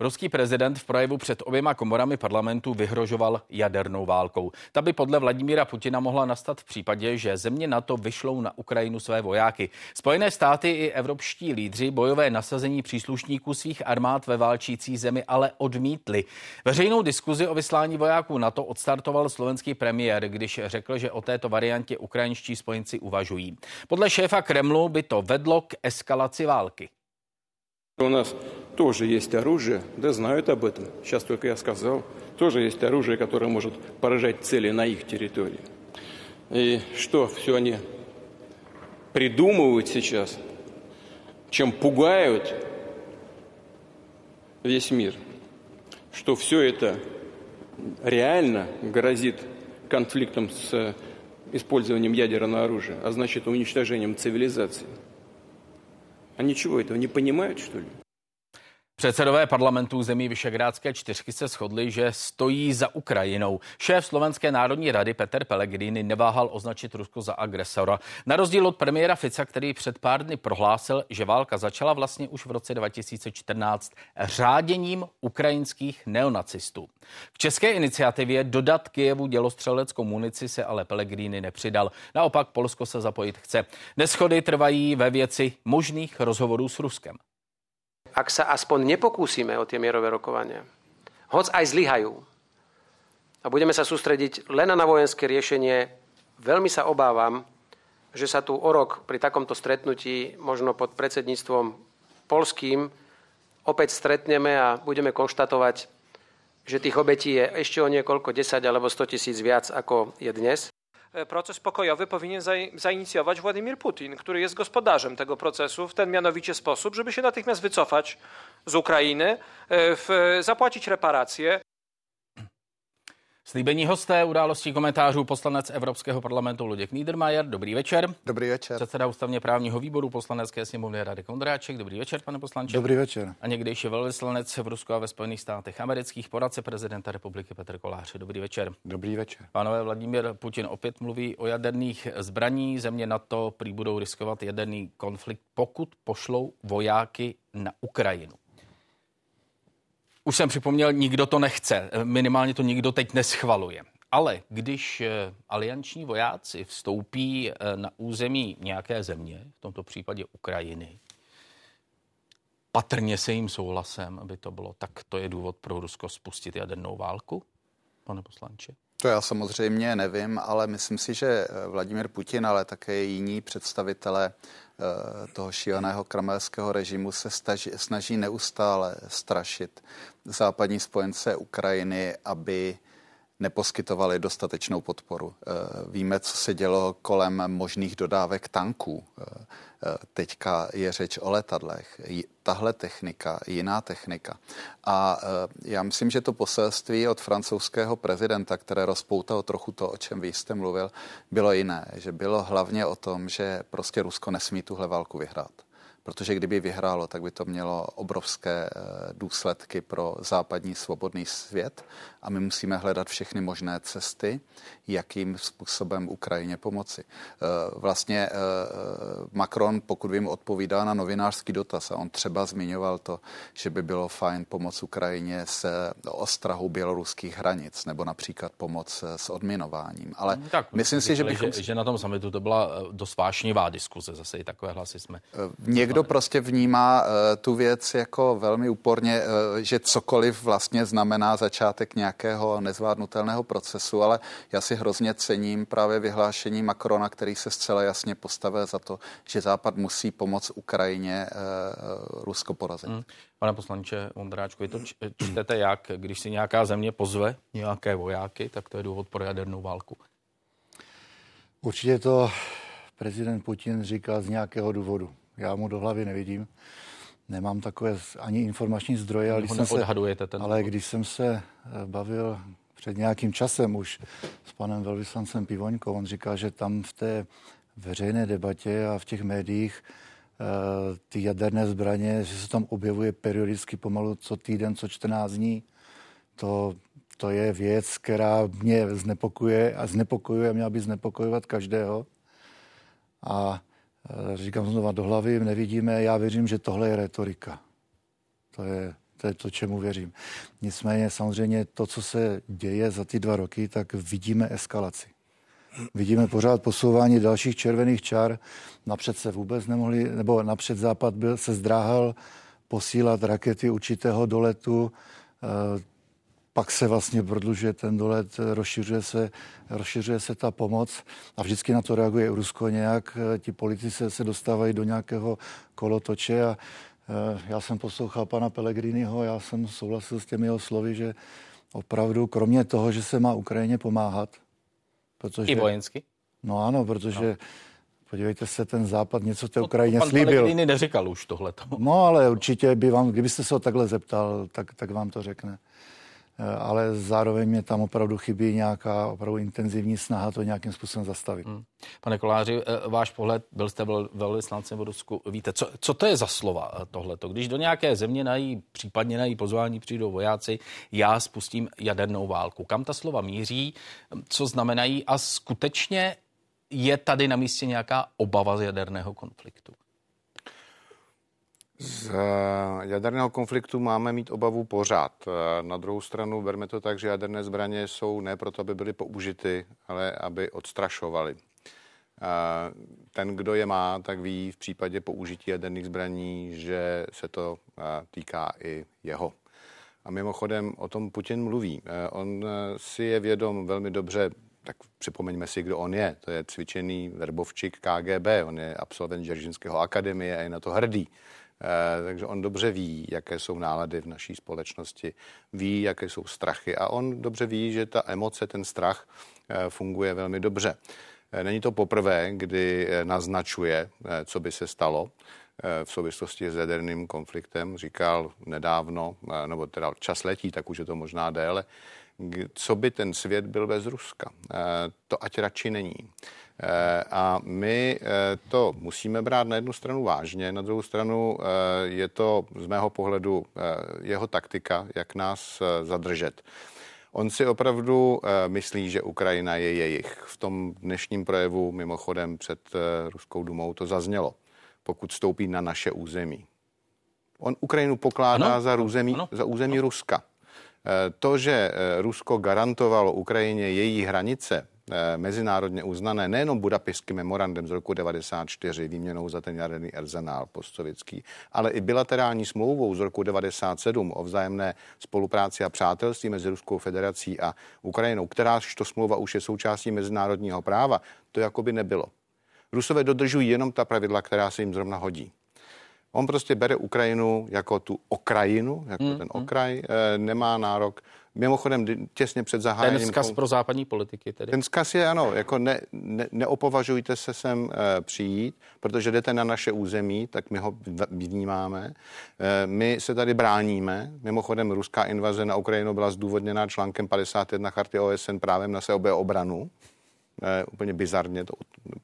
Ruský prezident v projevu před oběma komorami parlamentu vyhrožoval jadernou válkou. Ta by podle Vladimíra Putina mohla nastat v případě, že země NATO vyšlou na Ukrajinu své vojáky. Spojené státy i evropští lídři bojové nasazení příslušníků svých armád ve válčící zemi ale odmítli. Veřejnou diskuzi o vyslání vojáků NATO odstartoval slovenský premiér, když řekl, že o této variantě ukrajinští spojenci uvažují. Podle šéfa Kremlu by to vedlo k eskalaci války. У нас тоже есть оружие, да знают об этом. Сейчас только я сказал. Тоже есть оружие, которое может поражать цели на их территории. И что все они придумывают сейчас, чем пугают весь мир, что все это реально грозит конфликтом с использованием ядерного оружия, а значит уничтожением цивилизации. Они чего, этого не понимают, что ли? Předsedové parlamentů zemí Vyšegrádské čtyřky se shodli, že stojí za Ukrajinou. Šéf Slovenské národní rady Peter Pellegrini neváhal označit Rusko za agresora. Na rozdíl od premiéra Fica, který před pár dny prohlásil, že válka začala vlastně už v roce 2014 řáděním ukrajinských neonacistů. K české iniciativě dodat Kijevu dělostřeleckou munici se ale Pellegrini nepřidal. Naopak Polsko se zapojit chce. Neschody trvají ve věci možných rozhovorů s Ruskem ak sa aspoň nepokúsime o tie mierové rokovania, hoc aj zlyhajú, a budeme sa sústrediť len na vojenské riešenie, veľmi sa obávam, že sa tu o rok pri takomto stretnutí, možno pod predsedníctvom polským, opäť stretneme a budeme konštatovať, že tých obetí je ešte o niekoľko 10 alebo 100 tisíc viac, ako je dnes. E, proces pokojowy powinien zainicjować Władimir Putin, który jest gospodarzem tego procesu w ten mianowicie sposób, żeby się natychmiast wycofać z Ukrainy, e, zapłacić reparacje. Slíbení hosté události komentářů poslanec Evropského parlamentu Luděk Niedermayer. Dobrý večer. Dobrý večer. Předseda ústavně právního výboru poslanecké sněmovny Radek Ondráček. Dobrý večer, pane poslanče. Dobrý večer. A někdejší velvyslanec v Rusku a ve Spojených státech amerických poradce prezidenta republiky Petr Kolář. Dobrý večer. Dobrý večer. Pánové, Vladimír Putin opět mluví o jaderných zbraní. Země na to prý budou riskovat jaderný konflikt, pokud pošlou vojáky na Ukrajinu. Už jsem připomněl, nikdo to nechce, minimálně to nikdo teď neschvaluje. Ale když eh, alianční vojáci vstoupí eh, na území nějaké země, v tomto případě Ukrajiny, patrně se jim souhlasem, aby to bylo, tak to je důvod pro Rusko spustit jadernou válku, pane poslanče? To já samozřejmě nevím, ale myslím si, že eh, Vladimir Putin, ale také jiní představitelé toho šíleného kramelského režimu se staží, snaží neustále strašit západní spojence Ukrajiny, aby neposkytovali dostatečnou podporu. Eh, víme, co se dělo kolem možných dodávek tanků. Eh, teďka je řeč o letadlech. Tahle technika, jiná technika. A já myslím, že to poselství od francouzského prezidenta, které rozpoutalo trochu to, o čem vy jste mluvil, bylo jiné. Že bylo hlavně o tom, že prostě Rusko nesmí tuhle válku vyhrát protože kdyby vyhrálo, tak by to mělo obrovské eh, důsledky pro západní svobodný svět. A my musíme hledat všechny možné cesty, jakým způsobem Ukrajině pomoci. Eh, vlastně eh, Macron, pokud vím, odpovídá na novinářský dotaz a on třeba zmiňoval to, že by bylo fajn pomoc Ukrajině se ostrahou běloruských hranic nebo například pomoc s odminováním. Ale hmm, tak, myslím si, že bychom... Že, že na tom samitu to byla dost vášnivá diskuze, zase i takové hlasy jsme. Někdo prostě vnímá tu věc jako velmi úporně, že cokoliv vlastně znamená začátek nějakého nezvládnutelného procesu, ale já si hrozně cením právě vyhlášení Macrona, který se zcela jasně postavil za to, že Západ musí pomoct Ukrajině uh, Rusko porazit. Hmm. Pane poslanče Ondráčku, vy to čtete jak, když si nějaká země pozve nějaké vojáky, tak to je důvod pro jadernou válku? Určitě to prezident Putin říká z nějakého důvodu já mu do hlavy nevidím. Nemám takové ani informační zdroje, ale když, jsem se, ten ale když jsem se eh, bavil před nějakým časem už s panem velvyslancem Pivoňkou, on říká, že tam v té veřejné debatě a v těch médiích eh, ty jaderné zbraně, že se tam objevuje periodicky pomalu co týden, co 14 dní. To, to je věc, která mě znepokuje a znepokojuje, měla by znepokojovat každého. A Eh, říkám znova do hlavy, nevidíme, já věřím, že tohle je retorika. To je To je to, čemu věřím. Nicméně samozřejmě to, co se děje za ty dva roky, tak vidíme eskalaci. Vidíme pořád posouvání dalších červených čar. Napřed se vůbec nemohli, nebo napřed Západ byl, se zdráhal posílat rakety určitého doletu. Eh, pak se vlastně prodlužuje ten dolet, rozšiřuje se, rozšiřuje se ta pomoc a vždycky na to reaguje Rusko nějak. Eh, ti politici se dostávají do nějakého kolotoče a já jsem poslouchal pana Pellegriniho, já jsem souhlasil s těmi jeho slovy, že opravdu, kromě toho, že se má Ukrajině pomáhat, protože... I vojensky? No ano, protože no. podívejte se, ten západ něco té Ukrajině pan slíbil. Pan Pellegrini neříkal už tohle. No ale určitě by vám, kdybyste se ho takhle zeptal, tak, tak vám to řekne. Eh, ale zároveň mě tam opravdu chybí nějaká opravdu intenzivní snaha to nějakým způsobem zastavit. Hmm. Pane Koláři, eh, váš pohled, byl jste velvyslancem v Rusku, víte, co, co to je za slova eh, tohleto? Když do nějaké země nají, případně nají pozvání přijdou vojáci, já spustím jadernou válku. Kam ta slova míří, co znamenají a skutečně je tady na místě nějaká obava z jaderného konfliktu? Z jaderného konfliktu máme mít obavu pořád. Na druhou stranu berme to tak, že jaderné zbraně jsou ne proto, aby byly použity, ale aby odstrašovaly. Ten, kdo je má, tak ví v případě použití jaderných zbraní, že se to týká i jeho. A mimochodem o tom Putin mluví. On si je vědom velmi dobře, tak připomeňme si, kdo on je. To je cvičený verbovčik KGB, on je absolvent Žeržinského akademie a je na to hrdý. Eh, takže on dobře ví, jaké jsou nálady v naší společnosti, ví, jaké jsou strachy a on dobře ví, že ta emoce, ten strach eh, funguje velmi dobře. Eh, není to poprvé, kdy naznačuje, co by se stalo v souvislosti s jaderným konfliktem. Říkal nedávno, nebo teda čas letí, tak už je to možná déle, co by ten svět byl bez Ruska. To ať radši není. Eh, a my eh, to musíme brát na jednu stranu vážně, na druhou stranu eh, je to z mého pohledu jeho taktika, jak nás zadržet. On si opravdu myslí, že Ukrajina je jejich. V tom dnešním projevu mimochodem před Ruskou dumou to zaznělo, pokud stoupí na naše území. On Ukrajinu pokládá ano, za, území, ano. za území Ruska. To, že Rusko garantovalo Ukrajině její hranice, mezinárodně uznané nejenom budapešským memorandem z roku 94 výměnou za ten jaderný arzenál postsovětský, ale i bilaterální smlouvou z roku 97 o vzájemné spolupráci a přátelství mezi Ruskou federací a Ukrajinou, kteráž to smlouva už je součástí mezinárodního práva, to jakoby nebylo. Rusové dodržují jenom ta pravidla, která se jim zrovna hodí. On prostě bere Ukrajinu jako tu okrajinu, jako mm, ten mm. okraj, mm. nemá nárok Mimochodem těsně před zahájením... Ten zkaz pro západní politiky tedy. Ten zkaz je ano, jako ne, ne, neopovažujte se sem e, přijít, protože jdete na naše území, tak my ho vnímáme. E, my se tady bráníme. Mimochodem ruská invaze na Ukrajinu byla zdůvodněná článkem 51 charty OSN právem na sebeobranu. E, úplně bizarně to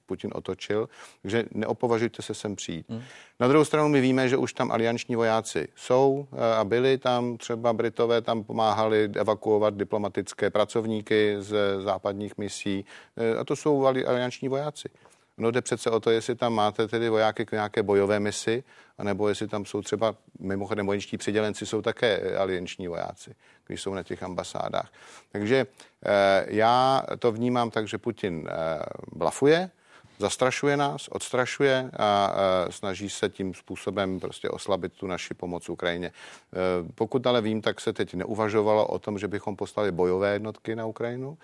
Putin otočil. Takže neopovažujte se sem přijít. Hmm. Na druhou stranu my víme, že už tam alianční vojáci jsou eh, a byli tam, třeba Britové tam pomáhali evakuovat diplomatické pracovníky z západních misí eh, a to jsou alianční vojáci. No jde přece o to, jestli tam máte tedy vojáky k nějaké bojové misi, anebo jestli tam jsou třeba, mimochodem vojenští přidělenci jsou také alianční vojáci, když jsou na těch ambasádách. Takže eh, já to vnímám tak, že Putin eh, blafuje, zastrašuje nás, odstrašuje a snaží se tím způsobem prostě oslabit tu naši pomoc Ukrajině. E, pokud ale vím, tak se teď neuvažovalo o tom, že bychom poslali bojové jednotky na Ukrajinu.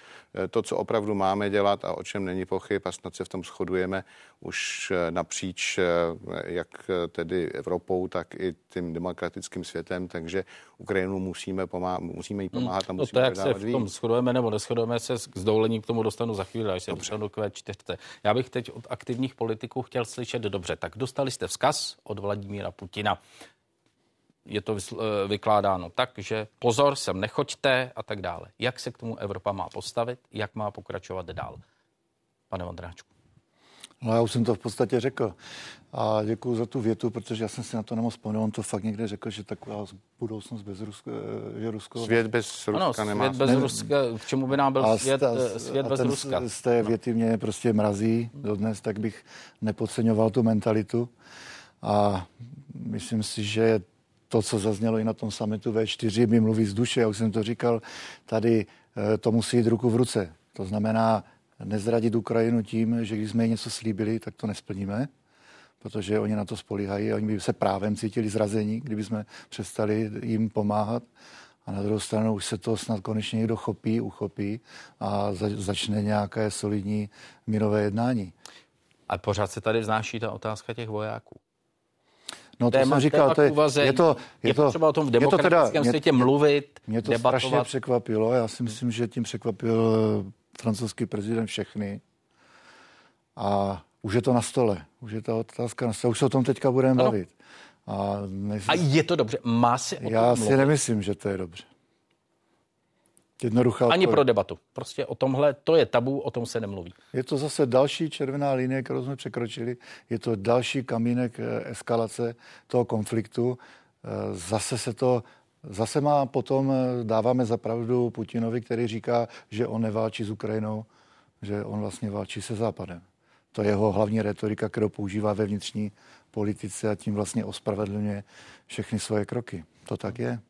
E, to, co opravdu máme dělat a o čem není pochyb a snad se v tom shodujeme už e, napříč jak tedy Evropou, tak i tím demokratickým světem, takže Ukrajinu musíme, pomáhat, musíme jí pomáhat a musíme no to, jak se v tom shodujeme nebo neschodujeme se s dovolením k tomu dostanu za chvíli, až se dostanu k Q4. Já bych teď od aktivních politiků chtěl slyšet dobře. Tak dostali jste vzkaz od Vladimíra Putina. Je to eh, vykládáno tak, že pozor, sem nechoďte a tak dále. Jak se k tomu Evropa má postavit, jak má pokračovat dál? Pane Vondráčku. No já už jsem to v podstatě řekl. A děkuji za tu větu, protože já jsem si na to nemohl vzpomenout. On to fakt někde řekl, že taková budoucnost bez Ruska, že Rusko... Svět bez Ruska ano, nemá. Svět bez ne, Ruska, k čemu by nám byl a svět, a, svět a bez ten, Ruska? Z té věty mě prostě mrazí dodnes, tak bych nepodceňoval tu mentalitu. A myslím si, že to, co zaznělo i na tom summitu V4, mi mluví z duše, já už jsem to říkal, tady eh, to musí jít ruku v ruce. To znamená nezradit Ukrajinu tím, že když jsme jí něco slíbili, tak to nesplníme, protože oni na to spolíhají a oni by se právem cítili zrazení, kdyby jsme přestali jim pomáhat. A na druhou stranu už se to snad konečně někdo chopí, uchopí a začne nějaké solidní mírové jednání. A pořád se tady vznáší ta otázka těch vojáků. No to téma, jsem říkal, to je, je to, je, je to, třeba o tom v demokratickém teda, světě mě, mluvit, Mě to debatovat. strašně překvapilo, já si myslím, že tím překvapil francouzský prezident všechny. A už je to na stole, už je ta otázka na stole, už se o tom teďka budeme ano. bavit. A, nejsi... a je to dobře, má si o Já si nemyslím, že to je dobře. Jednoduchá Ani pro debatu. Prostě o tomhle, to je tabu, o tom se nemluví. Je to zase další červená linie, kterou jsme překročili. Je to další kamínek eh, eskalace toho konfliktu. Eh, zase se to Zase má potom, eh, dáváme za pravdu Putinovi, který říká, že on neválčí s Ukrajinou, že on vlastně válčí se Západem. To je jeho hlavní retorika, kterou používá ve vnitřní politice a tím vlastně ospravedlňuje všechny svoje kroky. To tak je.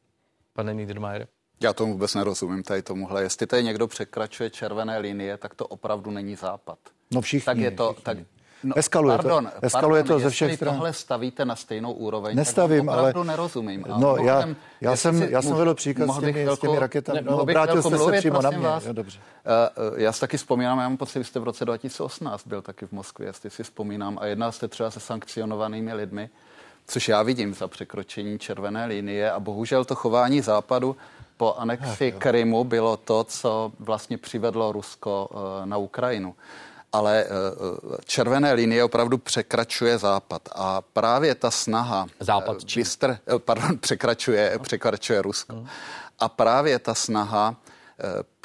Pane Niedermayer? Já tomu vůbec nerozumím tady tomuhle. Jestli tady někdo překračuje červené linie, tak to opravdu není západ. No všichni. Tak je to, všichni. tak No, eskaluje pardon, to, eskaluje pardon, to ze všech stran. tohle stavíte na stejnou úroveň, Nestavím, tak opravdu ale... nerozumím. A no, já, já, jsem, já jsem vedl příklad s těmi, s těmi raketami. Ne, no, obrátil jste se přímo na mě. Vás. Jo, dobře. Uh, já si taky vzpomínám, já mám pocit, že jste v roce 2018 byl taky v Moskvě, jestli si vzpomínám, a jednal jste třeba se sankcionovanými lidmi, což já vidím za překročení červené linie a bohužel to chování západu po anexi Krymu bylo to, co vlastně přivedlo Rusko uh, na Ukrajinu ale eh, eh, červené linie opravdu překračuje západ. A právě ta snaha... Západ eh, Vystr, pardon, překračuje, překračuje Rusko. Hmm. A právě ta snaha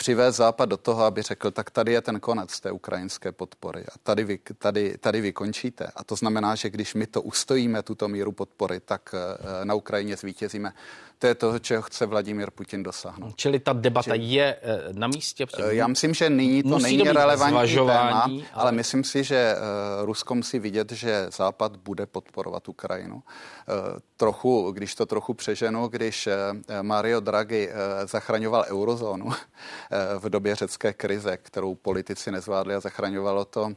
přivést Západ do toho, aby řekl, tak tady je ten konec té ukrajinské podpory a tady vy, tady, tady vy končíte. A to znamená, že když my to ustojíme, tuto míru podpory, tak na Ukrajině zvítězíme. To je toho, čeho chce Vladimír Putin dosáhnout. Čili ta debata Čili, je eh, na místě? Eh, já myslím, že nyní to Musí není to relevantní téma, ale... ale myslím si, že Rusko musí vidět, že Západ bude podporovat Ukrajinu. Trochu, když to trochu přeženu, když Mario Draghi zachraňoval eurozónu v době řecké krize, kterou politici nezvládli a zachraňovalo to, uh,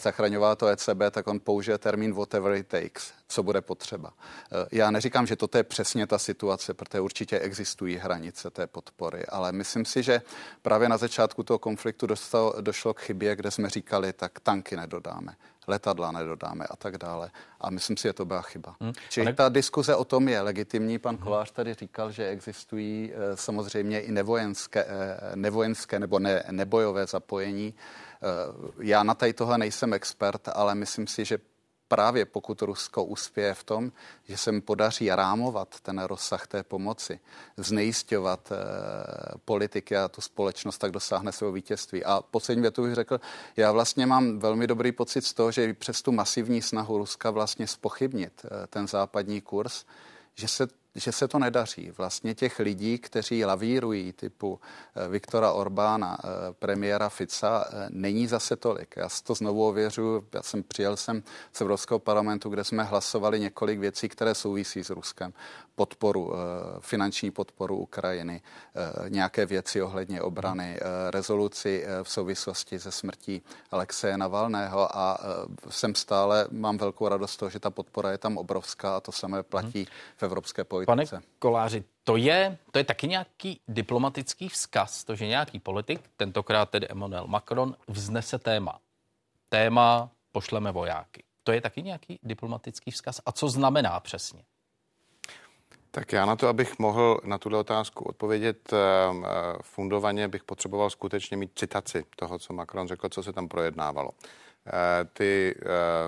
zachraňovalo to ECB, tak on použije termín whatever it takes, co bude potřeba. Uh, já neříkám, že toto je přesně ta situace, situace, protože určitě existují hranice té podpory, ale myslím si, že právě na začátku toho konfliktu dostalo, došlo k chybě, kde jsme říkali, tak tanky nedodáme, letadla nedodáme a tak dále. A myslím si, že to byla chyba. Hmm. Čili Ale... ta diskuze o tom je legitimní. Pan hmm. Kolář tady říkal, že existují eh, samozřejmě i nevojenské, eh, nevojenské nebo ne, nebojové zapojení. Eh, já na tady tohle nejsem expert, ale myslím si, že právě pokud Rusko uspěje v tom, že se mu podaří rámovat ten rozsah té pomoci, znejistovat e, politiky a tu společnost, tak dosáhne svého vítězství. A poslední větu bych řekl, já vlastně mám velmi dobrý pocit z toho, že přes tu masivní snahu Ruska vlastně spochybnit e, ten západní kurz, že se že se to nedaří. Vlastně těch lidí, kteří lavírují typu eh, Viktora Orbána, eh, premiéra Fica, eh, není zase tolik. Já si to znovu ověřuji. Já jsem přijel jsem z Evropského parlamentu, kde jsme hlasovali několik věcí, které souvisí s Ruskem. Podporu, finanční podporu Ukrajiny, nějaké věci ohledně obrany, rezoluci v souvislosti se smrtí Alexeje Navalného a jsem stále, mám velkou radost z toho, že ta podpora je tam obrovská a to samé platí v Evropské politice. Pane Koláři, to je, to je taky nějaký diplomatický vzkaz, to, že nějaký politik, tentokrát tedy Emmanuel Macron, vznese téma. Téma pošleme vojáky. To je taky nějaký diplomatický vzkaz. A co znamená přesně? Tak já na to, abych mohl na tuto otázku odpovědět eh, eh, fundovaně, bych potřeboval skutečně mít citaci toho, co Macron řekl, co se tam projednávalo. Eh, ty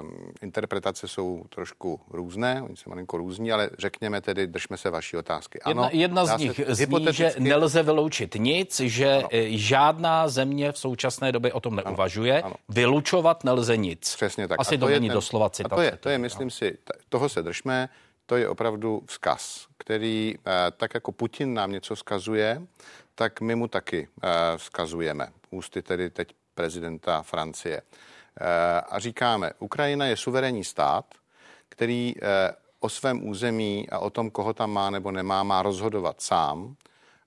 uh, interpretace jsou trošku různé, oni jsou malinko různí, ale řekněme tedy, držme se vaší otázky. Ano, jedna, jedna z nich zní, hypoteticky... že nelze vyloučit nic, že ano. Eh, žádná země v současné době o tom neuvažuje. Ano, ano. Vylučovat nelze nic. Přesně tak. Asi to, to není ten, doslova citace. to je, to je, myslím si, toho se držme, to je opravdu vzkaz, který tak jako Putin nám něco vzkazuje, tak my mu taky vzkazujeme. Ústy tedy teď prezidenta Francie. Eh, a říkáme, Ukrajina je suverénní stát, který eh, o svém území a o tom, koho tam má nebo nemá, má rozhodovat sám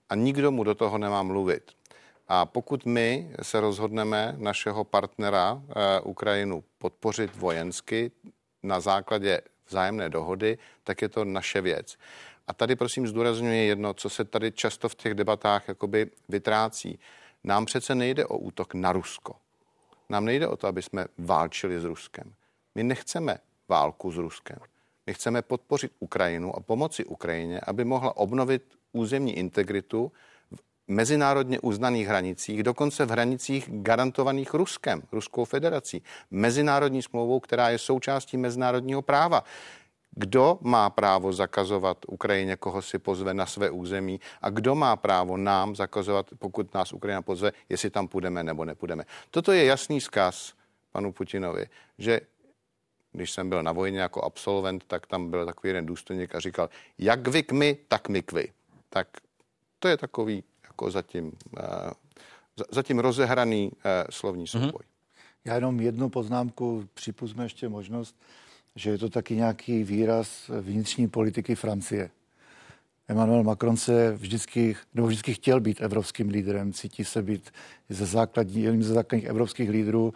a nikdo mu do toho nemá mluvit. A pokud my se rozhodneme našeho partnera eh, Ukrajinu podpořit vojensky na základě vzájemné dohody, tak je to naše věc. A tady prosím zdůrazňuje jedno, co se tady často v těch debatách jakoby vytrácí. Nám přece nejde o útok na Rusko. Nám nejde o to, aby jsme válčili s Ruskem. My nechceme válku s Ruskem. My chceme podpořit Ukrajinu a pomoci Ukrajině, aby mohla obnovit územní integritu v mezinárodně uznaných hranicích, dokonce v hranicích garantovaných Ruskem, Ruskou federací, mezinárodní smlouvou, která je součástí mezinárodního práva. Kdo má právo zakazovat Ukrajině, koho si pozve na své území a kdo má právo nám zakazovat, pokud nás Ukrajina pozve, jestli tam půjdeme nebo nepůjdeme. Toto je jasný zkaz panu Putinovi, že když jsem byl na vojně jako absolvent, tak tam byl takový jeden důstojník a říkal, jak vy k my, tak my k vy. Tak to je takový jako zatím, uh, zatím rozehraný uh, slovní souboj. Mm-hmm. Já jenom jednu poznámku, připustme ještě možnost, že je to taky nějaký výraz vnitřní politiky Francie. Emmanuel Macron se vždycky, nebo vždycky chtěl být evropským lídrem, cítí se být ze základní, jedním ze základních evropských lídrů,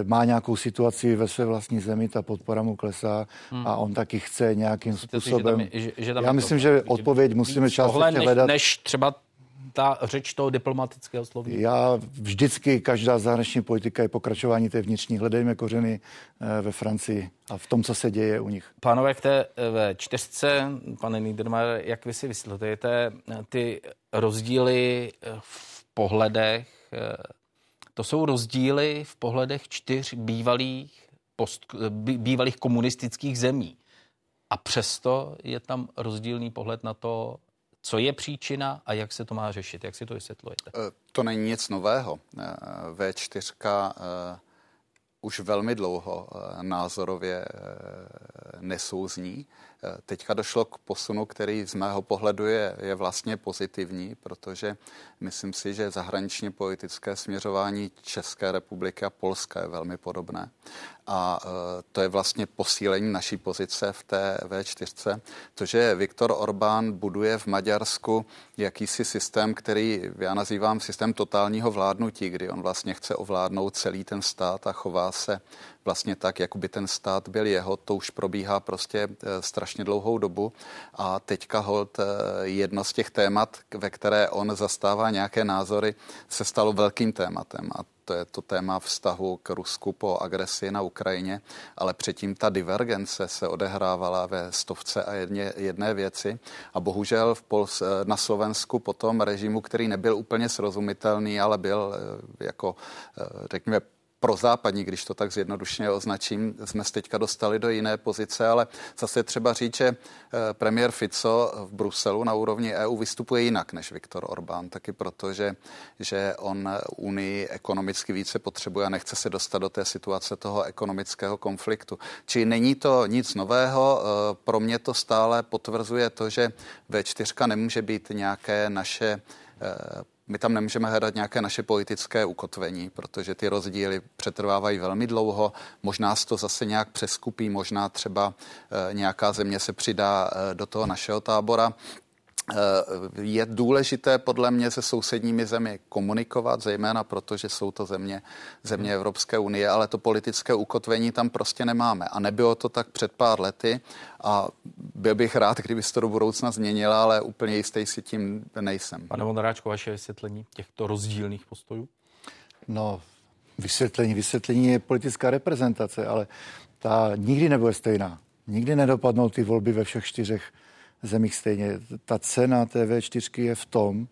e, má nějakou situaci ve své vlastní zemi, ta podpora mu klesá hmm. a on taky chce nějakým Myslíte způsobem. Si, že tam je, že, že tam Já myslím, to, že odpověď musíme částečně hledat. Než třeba ta řeč toho diplomatického slovníku? Já vždycky, každá zahraniční politika je pokračování té vnitřní. Hledejme kořeny eh, ve Francii a v tom, co se děje u nich. Pánové, k té eh, ve čtyřce, pane Niedermayer, jak vy si vysvětlujete eh, ty rozdíly v pohledech, to jsou rozdíly v pohledech čtyř bývalých, post, bývalých komunistických zemí. A přesto je tam rozdílný pohled na to, co je příčina a jak se to má řešit? Jak si to vysvětlujete? Eh, to není nic nového. Eh, V4 eh, už velmi dlouho názorově nesouzní. Teďka došlo k posunu, který z mého pohledu je, je vlastně pozitivní, protože myslím si, že zahraničně politické směřování České republiky a Polska je velmi podobné a e, to je vlastně posílení naší pozice v té V4. To, že Viktor Orbán buduje v Maďarsku jakýsi systém, který já nazývám systém totálního vládnutí, kdy on vlastně chce ovládnout celý ten stát a chová se vlastně tak, jako by ten stát byl jeho, to už probíhá prostě e, strašně dlouhou dobu. A teďka hold e, jedno z těch témat, ve které on zastává nějaké názory, se stalo velkým tématem. A to je to téma vztahu k Rusku po agresi na Ukrajině, ale předtím ta divergence se odehrávala ve stovce a jedně, jedné věci. A bohužel v Pols, na Slovensku potom režimu, který nebyl úplně srozumitelný, ale byl eh, jako, eh, řekněme, pro západní, když to tak zjednodušně označím, jsme se teďka dostali do jiné pozice, ale zase třeba říct, že eh, premiér Fico v Bruselu na úrovni EU vystupuje jinak než Viktor Orbán, taky proto, že, že on Unii ekonomicky více potřebuje a nechce se dostat do té situace toho ekonomického konfliktu. Či není to nic nového, eh, pro mě to stále potvrzuje to, že V4 nemůže být nějaké naše eh, my tam nemůžeme hledat nějaké naše politické ukotvení, protože ty rozdíly přetrvávají velmi dlouho. Možná se to zase nějak přeskupí, možná třeba eh, nějaká země se přidá eh, do toho našeho tábora. Eh, je důležité podle mě se sousedními zemi komunikovat, zejména proto, že jsou to země, země Evropské unie, ale to politické ukotvení tam prostě nemáme. A nebylo to tak před pár lety a byl bych rád, kdyby se to do budoucna změnila, ale úplně jistý si tím nejsem. Pane Vonoráčko, vaše vysvětlení těchto rozdílných postojů? No, vysvětlení, vysvětlení je politická reprezentace, ale ta nikdy nebude stejná. Nikdy nedopadnou ty volby ve všech čtyřech zemích stejně. Ta cena té V4 je v tom,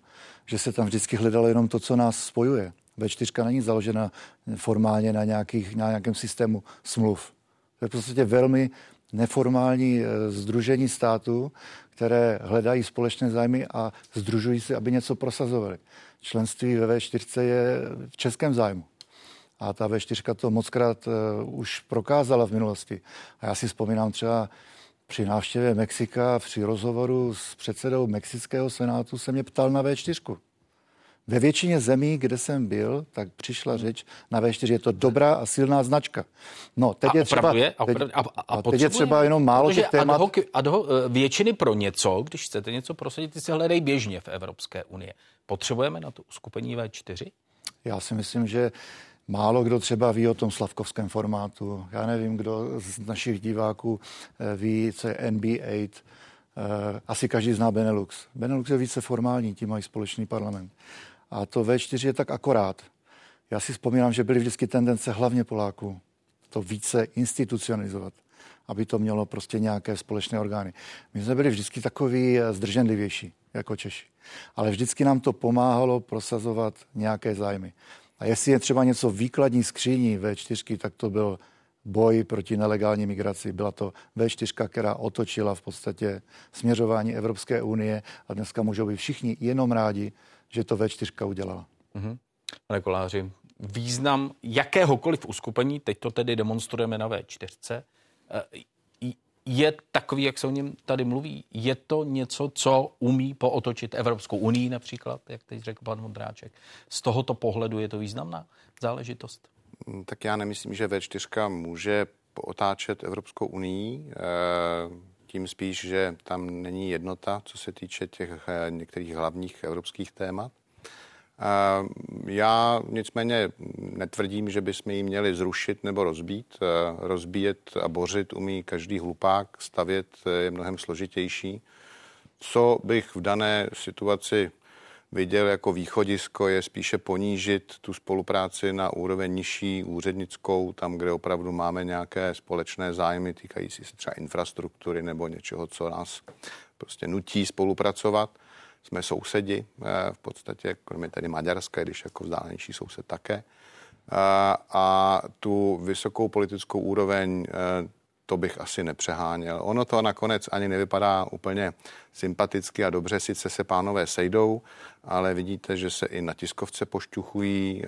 že se tam vždycky hledalo jenom to, co nás spojuje. V4 není založena formálně na, nějakých, na nějakém systému smluv. To je v podstatě velmi neformální združení eh, států, které hledají společné zájmy a združují se, aby něco prosazovali. Členství ve V4 je v českém zájmu. A ta V4 to mockrát uh, už prokázala v minulosti. A já si vzpomínám třeba při návštěvě Mexika, při rozhovoru s předsedou Mexického senátu se mě ptal na V4. Ve většině zemí, kde jsem byl, tak přišla řeč na V4, je to dobrá a silná značka. No, teď a je třeba, je? A, teď, a, a teď je třeba jenom málo těch témat. Ad hoc, ad hoc, eh, většiny pro něco, když chcete něco prosadit, ty se hledají běžně v Evropské unii. Potřebujeme na to uskupení V4? Já si myslím, že Málo kdo třeba ví o tom slavkovském formátu. Já nevím, kdo z našich diváků eh, ví, co je NB8. Eh, asi každý zná Benelux. Benelux je více formální, tím mají společný parlament. A to V4 je tak akorát. Já si vzpomínám, že byly vždycky tendence hlavně Poláků to více institucionalizovat, aby to mělo prostě nějaké společné orgány. My jsme byli vždycky takový eh, zdrženlivější jako Češi, ale vždycky nám to pomáhalo prosazovat nějaké zájmy. A jestli je třeba něco výkladní skříní V4, tak to byl boj proti nelegální migraci. Byla to V4, která otočila v podstatě směřování Evropské unie a dneska můžou být všichni jenom rádi, že to V4 udělala. Mm-hmm. Pane Koláři, význam jakéhokoliv uskupení, teď to tedy demonstrujeme na V4, eh, je takový, jak se o něm tady mluví? Je to něco, co umí pootočit Evropskou unii například, jak teď řekl pan Modráček? Z tohoto pohledu je to významná záležitost? Mm, tak já nemyslím, že V4 může otáčet Evropskou unii. Eh, tím spíš, že tam není jednota, co se týče těch eh, některých hlavních evropských témat. Já nicméně netvrdím, že bychom ji měli zrušit nebo rozbít. Rozbíjet a bořit umí každý hlupák, stavět je mnohem složitější. Co bych v dané situaci viděl jako východisko, je spíše ponížit tu spolupráci na úroveň nižší úřednickou, tam, kde opravdu máme nějaké společné zájmy týkající se třeba infrastruktury nebo něčeho, co nás prostě nutí spolupracovat jsme sousedi eh, v podstatě, kromě tedy Maďarska, když jako vzdálenější soused také. A, eh, a tu vysokou politickou úroveň eh, to bych asi nepřeháněl. Ono to nakonec ani nevypadá úplně sympaticky a dobře, sice se pánové sejdou, ale vidíte, že se i na tiskovce pošťuchují.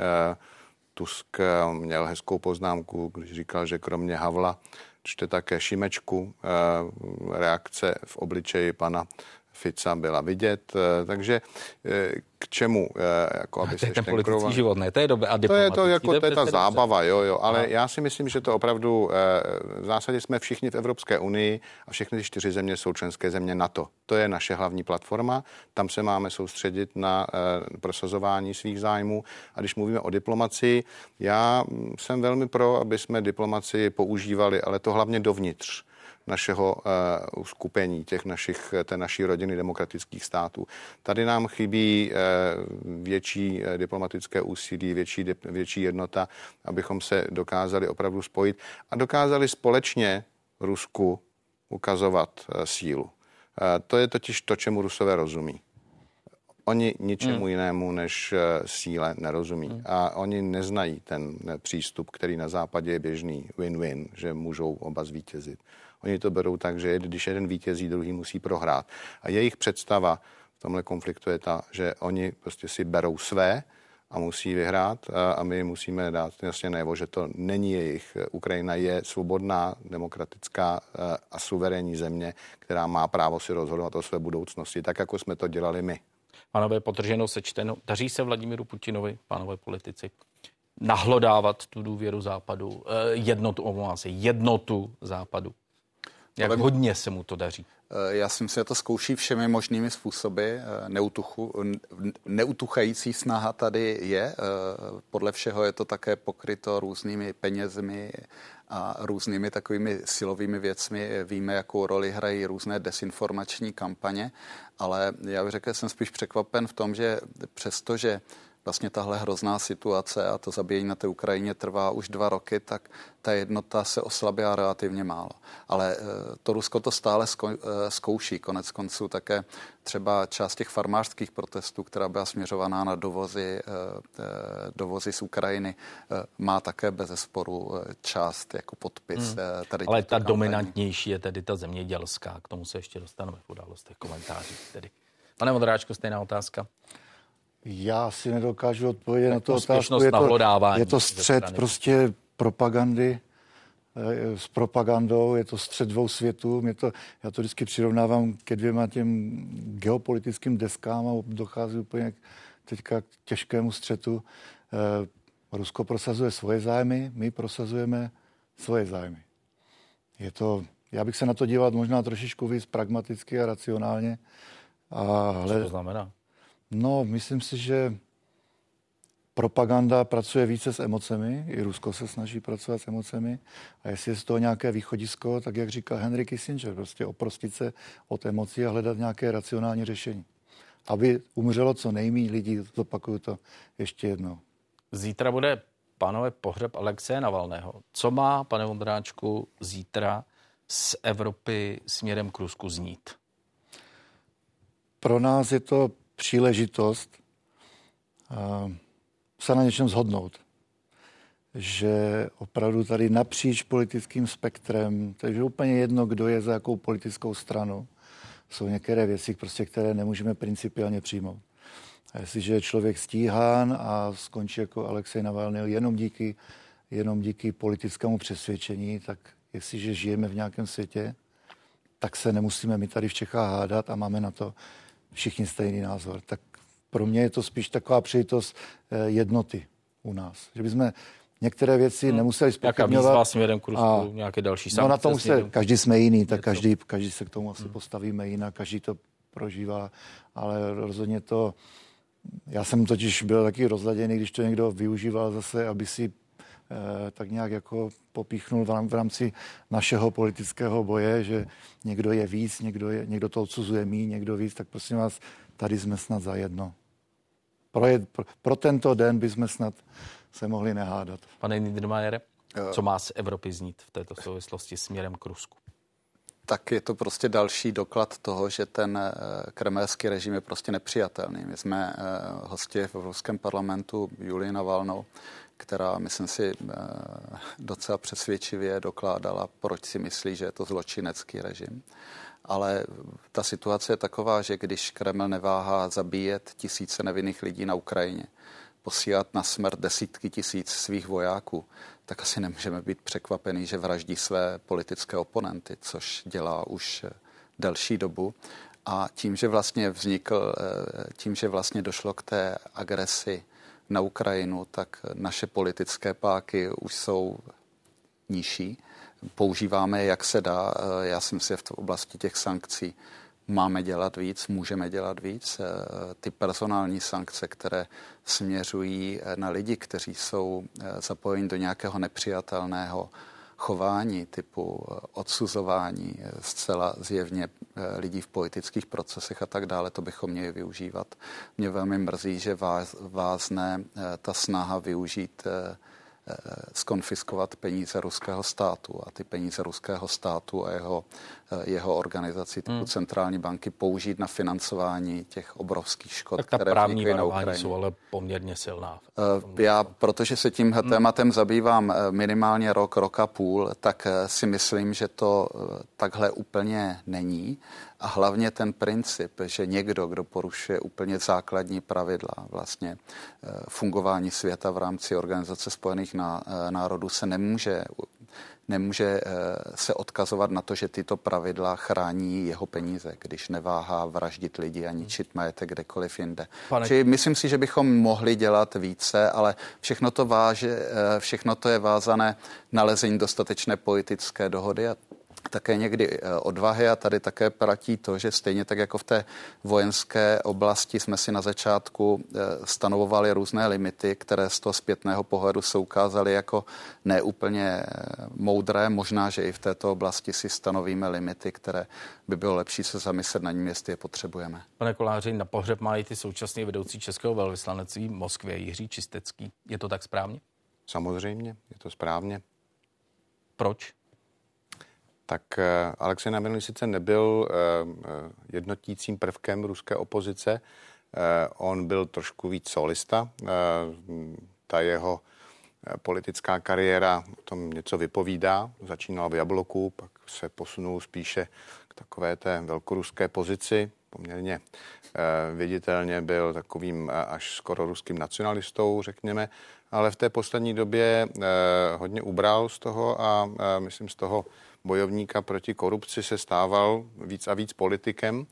Tusk měl hezkou poznámku, když říkal, že kromě Havla čte také Šimečku, reakce v obličeji pana Fica byla vidět, eh, takže eh, k čemu, eh, jako aby se ten politický život, ne, to je dobré. A to je to, jako, to je ta zábava, jo, jo, ale no. já si myslím, že to opravdu, v zásadě jsme všichni v Evropské unii a všechny ty čtyři země jsou členské země NATO. To je naše hlavní platforma, tam se máme soustředit na prosazování svých zájmů a když mluvíme o diplomacii, já jsem velmi pro, aby jsme diplomacii používali, ale to hlavně dovnitř našeho uh, uskupení, těch našich, té naší rodiny demokratických států. Tady nám chybí uh, větší uh, diplomatické úsilí, větší, větší jednota, abychom se dokázali opravdu spojit a dokázali společně Rusku ukazovat uh, sílu. Uh, to je totiž to, čemu Rusové rozumí. Oni ničemu hmm. jinému než síle nerozumí. Hmm. A oni neznají ten přístup, který na západě je běžný, win-win, že můžou oba zvítězit. Oni to berou tak, že když jeden vítězí, druhý musí prohrát. A jejich představa v tomhle konfliktu je ta, že oni prostě si berou své a musí vyhrát a my musíme dát jasně najevo, že to není jejich. Ukrajina je svobodná, demokratická a suverénní země, která má právo si rozhodovat o své budoucnosti, tak jako jsme to dělali my. Pánové, potrženo sečteno, daří se Vladimíru Putinovi, pánové politici, nahlodávat tu důvěru západu, eh, jednotu, omlouvám se, jednotu západu. Jak Ale... hodně se mu to daří? Eh, já si myslím, že to zkouší všemi možnými způsoby. Eh, neutuchu, neutuchající snaha tady je. Eh, podle všeho je to také pokryto různými penězmi a různými takovými silovými věcmi. Víme, jakou roli hrají různé desinformační kampaně, ale já bych řekl, že jsem spíš překvapen v tom, že přestože vlastně tahle hrozná situace a to zabíjení na té Ukrajině trvá už dva roky, tak ta jednota se oslabila relativně málo. Ale eh, to Rusko to stále eh, zkouší. Konec konců také třeba část těch farmářských protestů, která byla směřovaná na dovozy, eh, dovozy z Ukrajiny, má také bez sporu část jako podpis. Hmm. Tady Ale ta kampaní. dominantnější je tedy ta zemědělská. K tomu se ještě dostaneme v událostech komentářích. Tedy. Pane Modráčko, stejná otázka. Já si nedokážu odpovědět na to otázku. Je to, je to střed prostě propagandy eh, s propagandou, je to střed dvou světů. Mě to, já to vždycky přirovnávám ke dvěma těm geopolitickým deskám a dochází úplně k teďka k těžkému střetu. Rusko prosazuje svoje zájmy, my prosazujeme svoje zájmy. Je to, já bych se na to díval možná trošičku víc pragmaticky a racionálně. A hled... Co to znamená? No, myslím si, že propaganda pracuje více s emocemi, i Rusko se snaží pracovat s emocemi a jestli je z toho nějaké východisko, tak jak říkal Henry Kissinger, prostě oprostit se od emocí a hledat nějaké racionální řešení. Aby umřelo co nejméně lidí, zopakuju to ještě jednou. Zítra bude pánové pohřeb Alexeje Navalného. Co má, pane Vondráčku, zítra z Evropy směrem k Rusku znít? Pro nás je to příležitost se na něčem zhodnout. Že opravdu tady napříč politickým spektrem, takže úplně jedno, kdo je za jakou politickou stranu, jsou některé věci, prostě, které nemůžeme principiálně přijmout. A jestliže je člověk stíhán a skončí jako Alexej Navalny jenom díky, jenom díky politickému přesvědčení, tak jestliže žijeme v nějakém světě, tak se nemusíme my tady v Čechách hádat a máme na to všichni stejný názor. Tak pro mě je to spíš taková příležitost eh, jednoty u nás. Že bychom některé věci hmm. nemuseli spochybňovat. Jaká výzva směrem k Rusku, a, nějaké další sankce? No na tom se, každý jsme jiný, tak každý, každý se k tomu asi hmm. postavíme jinak, každý to prožívá, ale rozhodně to, já jsem totiž byl taky rozladěný, když to někdo využíval zase, aby si tak nějak jako popíchnul v rámci našeho politického boje, že někdo je víc, někdo, je, někdo to odsuzuje mí, někdo víc, tak prosím vás, tady jsme snad za jedno. Pro, je, pro, pro tento den bychom snad se mohli nehádat. Pane Niedermayere, co má z Evropy znít v této souvislosti směrem k Rusku? tak je to prostě další doklad toho, že ten eh, kremelský režim je prostě nepřijatelný. My jsme eh, hosti v Evropském parlamentu Julii Navalnou, která, myslím si, eh, docela přesvědčivě dokládala, proč si myslí, že je to zločinecký režim. Ale ta situace je taková, že když Kreml neváhá zabíjet tisíce nevinných lidí na Ukrajině, posílat na smrt desítky tisíc svých vojáků, tak asi nemůžeme být překvapený, že vraždí své politické oponenty, což dělá už eh, delší dobu. A tím, že vlastně vznikl, eh, tím, že vlastně došlo k té agresi na Ukrajinu, tak naše politické páky už jsou nižší. Používáme, jak se dá. Já si v oblasti těch sankcí máme dělat víc, můžeme dělat víc. Ty personální sankce, které směřují na lidi, kteří jsou zapojeni do nějakého nepřijatelného chování typu odsuzování zcela zjevně lidí v politických procesech a tak dále, to bychom měli využívat. Mě velmi mrzí, že vázne ta snaha využít skonfiskovat peníze ruského státu a ty peníze ruského státu a jeho, jeho organizací typu hmm. centrální banky použít na financování těch obrovských škod, tak ta které právní na Ukrajině. jsou ale poměrně silná. Eh, já, protože se tím hmm. tématem zabývám eh, minimálně rok, rok a půl, tak eh, si myslím, že to takhle úplně není. A hlavně ten princip, že někdo, kdo porušuje úplně základní pravidla vlastně fungování světa v rámci Organizace spojených národů, se nemůže nemůže se odkazovat na to, že tyto pravidla chrání jeho peníze, když neváhá vraždit lidi a ničit majetek kdekoliv jinde. Pane... Čili myslím si, že bychom mohli dělat více, ale všechno to, váže, všechno to je vázané nalezení dostatečné politické dohody a také někdy eh, odvahy a tady také platí to, že stejně tak jako v té vojenské oblasti jsme si na začátku eh, stanovovali různé limity, které z toho zpětného pohledu se ukázaly jako neúplně eh, moudré. Možná, že i v této oblasti si stanovíme limity, které by bylo lepší se zamyslet na ním, jestli je potřebujeme. Pane Koláři, na pohřeb má i ty současný vedoucí českého velvyslanectví v Moskvě Jiří Čistecký. Je to tak správně? Samozřejmě, je to správně. Proč? Tak eh, Alexej Navalny sice nebyl eh, eh, jednotícím prvkem ruské opozice, on byl trošku víc solista. Ta jeho politická kariéra o tom něco vypovídá. Začínal v Jabloku, pak se posunul spíše k takové té velkoruské pozici. Poměrně viditelně byl takovým až skoro ruským nacionalistou, řekněme, ale v té poslední době hodně ubral z toho a myslím z toho bojovníka proti korupci se stával víc a víc politikem.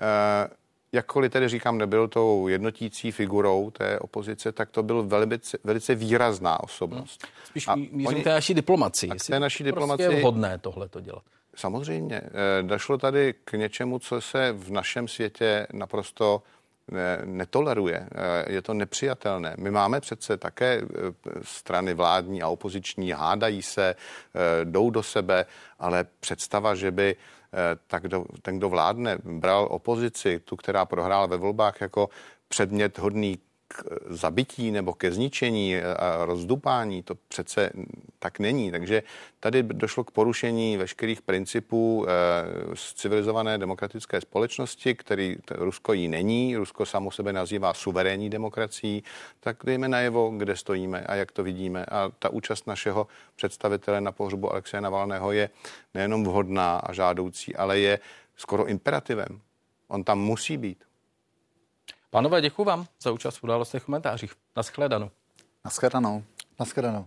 Eh, jakkoliv tedy říkám, nebyl tou jednotící figurou té opozice, tak to byl velice, velice výrazná osobnost. Hmm. Spíš mířím té naší diplomaci. k té naší diplomaci. Prostě je vhodné tohle to dělat. Samozřejmě. Eh, došlo tady k něčemu, co se v našem světě naprosto netoleruje. Eh, je to nepřijatelné. My máme přece také eh, strany vládní a opoziční, hádají se, jdou do sebe, ale představa, že by tak kdo, ten, kdo vládne, bral opozici, tu, která prohrála ve volbách, jako předmět hodný k zabití nebo ke zničení a rozdupání, to přece tak není. Takže tady došlo k porušení veškerých principů eh, z civilizované demokratické společnosti, který Rusko jí není. Rusko samo sebe nazývá suverénní demokracií. Tak dejme najevo, kde stojíme a jak to vidíme. A ta účast našeho představitele na pohřbu Alexeje Navalného je nejenom vhodná a žádoucí, ale je skoro imperativem. On tam musí být. Pánové, děkuji vám za účast v událostech komentářích. Naschledanou. Naschledanou. Naschledanou.